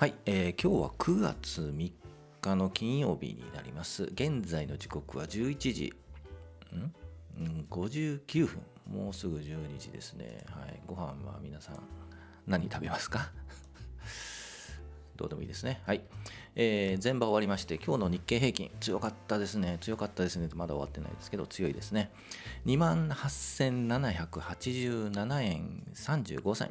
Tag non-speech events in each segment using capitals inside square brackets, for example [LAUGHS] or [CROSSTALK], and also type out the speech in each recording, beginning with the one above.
はい、えー、今日は9月3日の金曜日になります。現在の時刻は11時、ん、ん、59分。もうすぐ12時ですね。はい、ご飯は皆さん何食べますか？[LAUGHS] どうでもいいですね。はい。えー、全場終わりまして、今日の日経平均、強かったですね。強かったですね。まだ終わってないですけど、強いですね。28,787円35銭。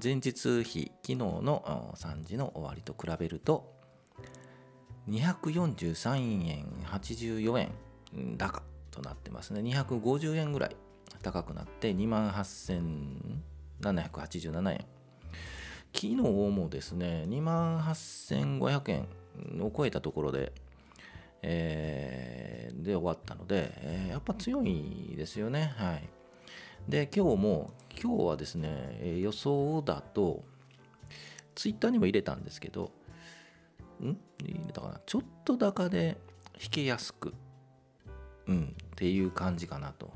前日比、昨日の3時の終わりと比べると、243円84円高となってますね。250円ぐらい高くなって2万8787円。昨日もですね、2万8500円を超えたところで、えー、で終わったので、えー、やっぱ強いですよね。はい。で、今日も、今日はですね、予想だと、ツイッターにも入れたんですけど、ん？入れたかな？ちょっと高で引けやすく、うん、っていう感じかなと。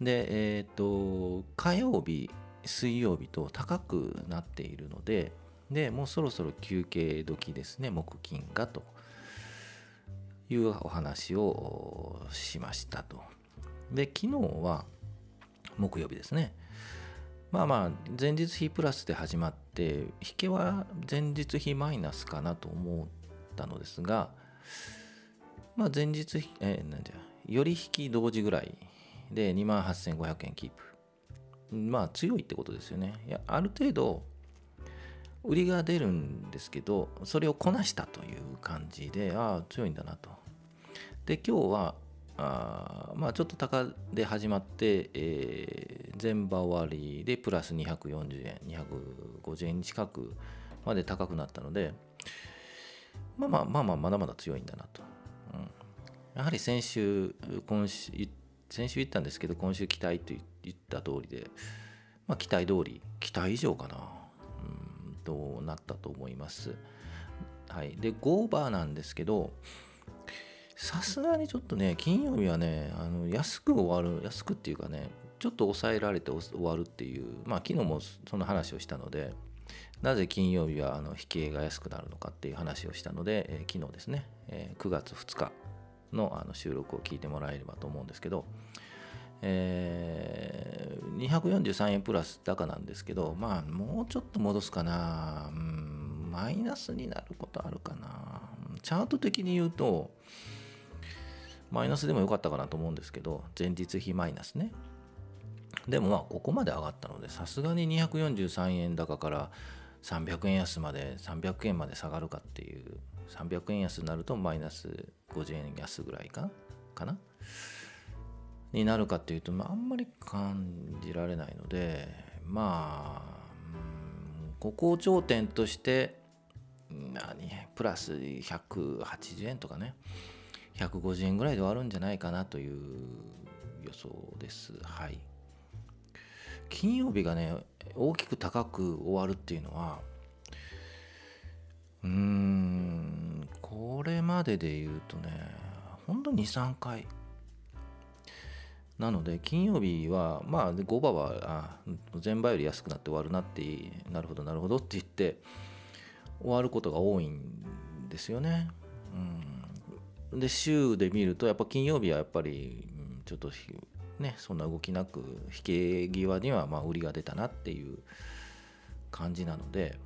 で、えっ、ー、と、火曜日、水曜日と高くなっているので、で、もうそろそろ休憩時ですね、木金がというお話をしましたと。で、昨日は、木曜日ですね。まあまあ、前日比プラスで始まって、引けは前日比マイナスかなと思ったのですが、まあ前日比、えー、なんじゃ、より引き同時ぐらいで28,500円キープ。まあ強いってことですよね。いや、ある程度、売りが出るんですけど、それをこなしたという感じで、ああ、強いんだなと。で、今日はあまあ、ちょっと高で始まって、えー、全場終わりでプラス240円250円近くまで高くなったのでまあまあまあまあまだまだ強いんだなと、うん、やはり先週今週先週言ったんですけど今週期待と言った通りで、まあ、期待通り期待以上かな、うん、となったと思います。はい。で5オーバーなんですけどさすがにちょっとね、金曜日はね、あの安く終わる、安くっていうかね、ちょっと抑えられて終わるっていう、まあ昨日もその話をしたので、なぜ金曜日はあの引き絵が安くなるのかっていう話をしたので、えー、昨日ですね、えー、9月2日のあの収録を聞いてもらえればと思うんですけど、えー、243円プラス高なんですけど、まあもうちょっと戻すかな、うん、マイナスになることあるかな。チャート的に言うと、マイナスでもよかったかなと思うんですけど、前日比マイナスね。でもまあ、ここまで上がったので、さすがに243円高から300円安まで、300円まで下がるかっていう、300円安になるとマイナス50円安ぐらいかかな？になるかっていうと、まあ、あんまり感じられないので、まあ、ここを頂点として、何？プラス180円とかね、150円ぐらいで終わるんじゃないかなという予想です。はい。金曜日がね、大きく高く終わるっていうのは、うーん、これまでで言うとね、ほんと2、3回。なので、金曜日は、まあ、5場は、あ前場より安くなって終わるなって、なるほど、なるほどって言って、終わることが多いんですよね。うんで週で見るとやっぱ金曜日はやっぱりちょっとねそんな動きなく引け際にはまあ売りが出たなっていう感じなので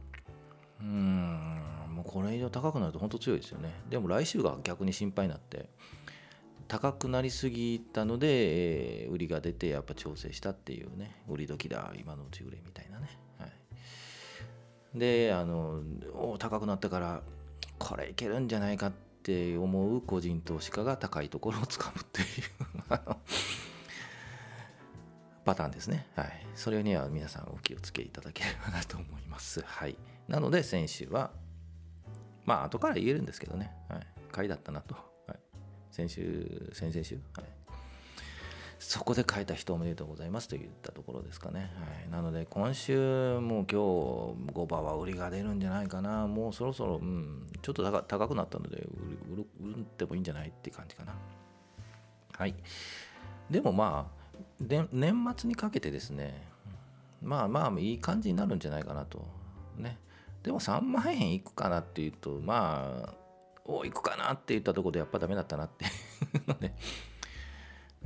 うんもうこれ以上高くなると本当強いですよね。でも来週が逆に心配になって高くなりすぎたので、えー、売りが出てやっぱ調整したっていうね売り時だ今のうち売れみたいなね、はい、であのお高くなったからこれいけるんじゃないかってって思う個人投資家が高いところをつかむっていうパターンですね。はい。それには皆さんお気をつけいただければなと思います。はい。なので先週は、まあ後から言えるんですけどね、はい、買いだったなと。はい、先週、先々週、はい、そこで変えた人おめでとうございますと言ったところですかね。はい、なので今週もう今日5番は売りが出るんじゃないかな。もうそろそろ、うん、ちょっと高くなったので売る売ってもいいんじゃないって感じかな。はい。でもまあ、で年末にかけてですね、まあまあいい感じになるんじゃないかなと。ね。でも3万円いくかなっていうとまあおおいくかなって言ったところでやっぱダメだったなっていうので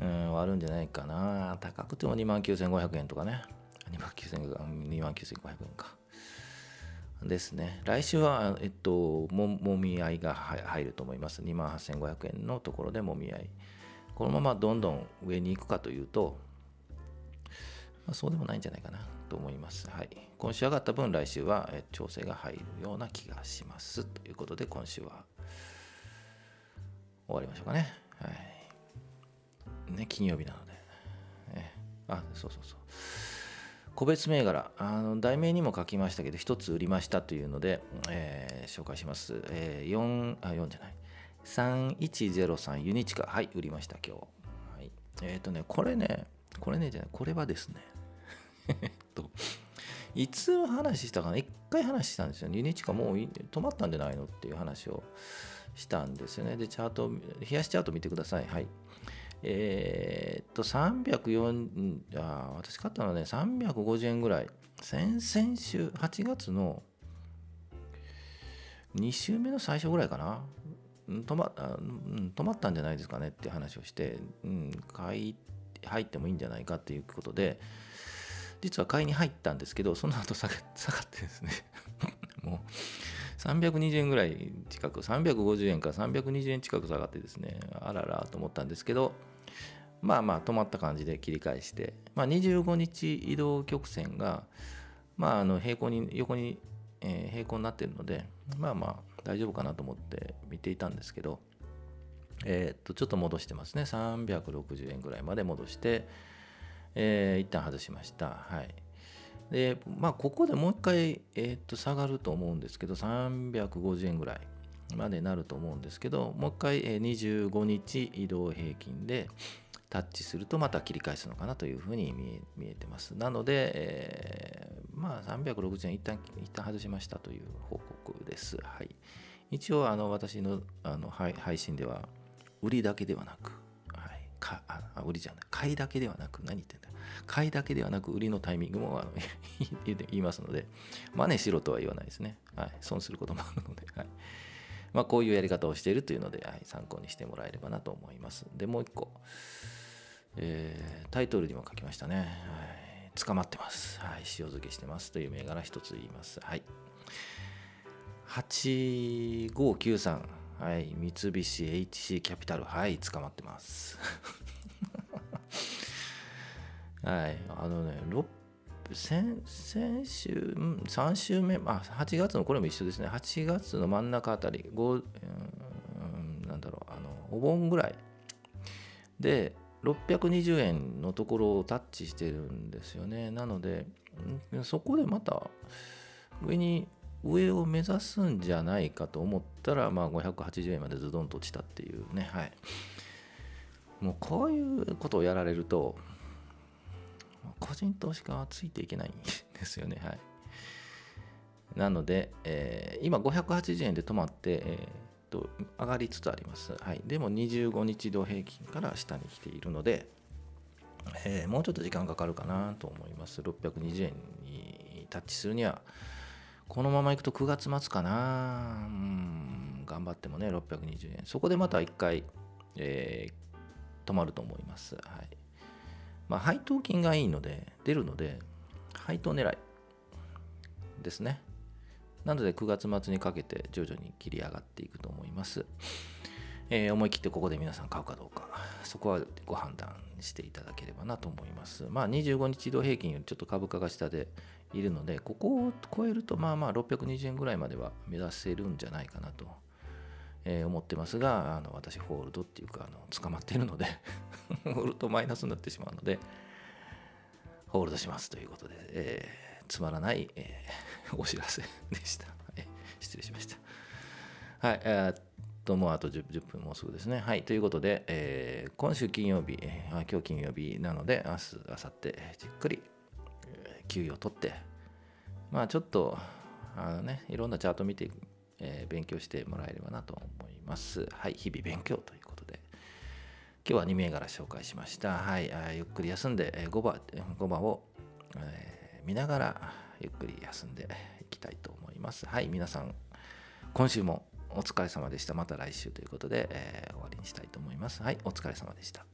うんあるんじゃないかな。高くても2万9500円とかね。2万9500万9500円か。ですね。来週はえっとももみ合いが入ると思います。2万8500円のところでもみ合い。このままどんどん上に行くかというと、まあ、そうでもないんじゃないかなと思います。はい、今週上がった分来週は調整が入るような気がします。ということで今週は終わりましょうかね。はい。ね、金曜日なので。ね、あ、そうそうそう。個別銘柄、あの題名にも書きましたけど、1つ売りましたというので、えー、紹介します。えー、4、あ、4じゃない。3103ユニチカ。はい、売りました、今日。はい、えっ、ー、とね、これね、これねじゃない、これはですね、え [LAUGHS] っと、いつ話したかな、1回話したんですよ、ねユニチカもう止まったんじゃないの？っていう話をしたんですよね。で、チャート、冷やしチャート見てください。はい。えー、っと、304、あ私買ったのはね、350円ぐらい。先々週、8月の2週目の最初ぐらいかな。止ま止まったんじゃないですかねって話をして、うん、買い入ってもいいんじゃないかっていうことで、実は買いに入ったんですけど、その後下がってですね [LAUGHS] もう320円ぐらい近く、350円から320円近く下がってですね、あららと思ったんですけど、まあまあ止まった感じで切り返して、まあ、25日移動曲線が、まあ、あの平行に、横に、えー、平行になってるので、まあまあ大丈夫かなと思って見ていたんですけど、えー、っと、ちょっと戻してますね。360円ぐらいまで戻して、えー、一旦外しました。はい。で、まあ、ここでもう一回、えー、っと下がると思うんですけど、350円ぐらいまでなると思うんですけど、もう一回、えー、25日移動平均でタッチするとまた切り返すのかなというふうに見えてます。なので、えー、まあ、360円一旦一旦外しましたという報告です。はい、一応、の私のあの配信では、売りだけではなく、はい、かあ売りじゃない、買いだけではなく、何言ってんだ買いだけではなく売りのタイミングも [LAUGHS] 言いますので、真似しろとは言わないですね。はい、損することもあるので、はいまあ、こういうやり方をしているというので、はい、参考にしてもらえればなと思います。で、もう一個、えー、タイトルにも書きましたね。はい、捕まってます。はい、塩漬けしてますという銘柄一つ言います。はい。8593。はい、三菱 HC キャピタル。はい、捕まってます。[LAUGHS] はい、あのね、先先週、3週目、まあ、8月のこれも一緒ですね、8月の真ん中あたり、うん、なんだろう、あのお盆ぐらいで、620円のところをタッチしてるんですよね。なので、そこでまた上に上を目指すんじゃないかと思ったら、まあ、580円までズドンと落ちたっていうね、はい。もうこういうことをやられると、個人投資家はついていけないんですよね。はい。なので、えー、今580円で止まって、えー、上がりつつあります。はい。でも25日同平均から下に来ているので、えー、もうちょっと時間かかるかなと思います。620円にタッチするには、このままいくと9月末かな。うん、頑張ってもね、620円。そこでまた1回、えー、止まると思います。はい。まあ、配当金がいいので、出るので、配当狙いですね。なので9月末にかけて徐々に切り上がっていくと思います。えー、思い切ってここで皆さん買うかどうか、そこはご判断していただければなと思います。まあ25日移動平均よりちょっと株価が下でいるので、ここを超えるとまあまあ620円ぐらいまでは目指せるんじゃないかなとえー、思ってますがあの私ホールドっていうかあの捕まっているので [LAUGHS] ホールドマイナスになってしまうのでホールドしますということで、えー、つまらない、えー、お知らせでした、はい、失礼しました。はいえー、ともうあと 10, 10, 分もうすぐですね。はいということで、えー、今週金曜日、えー、今日金曜日なので明日明後日じっくり、えー、給与を取ってまあちょっとあのねいろんなチャート見てえー、勉強してもらえればなと思います。はい、日々勉強ということで。今日は2銘柄紹介しました。はい、ゆっくり休んで、えー、5, 番5番を、えー、見ながらゆっくり休んでいきたいと思います。ます。はい、皆さん、今週もお疲れ様でした。また来週ということで、えー、終わりにしたいと思います。はい、お疲れ様でした。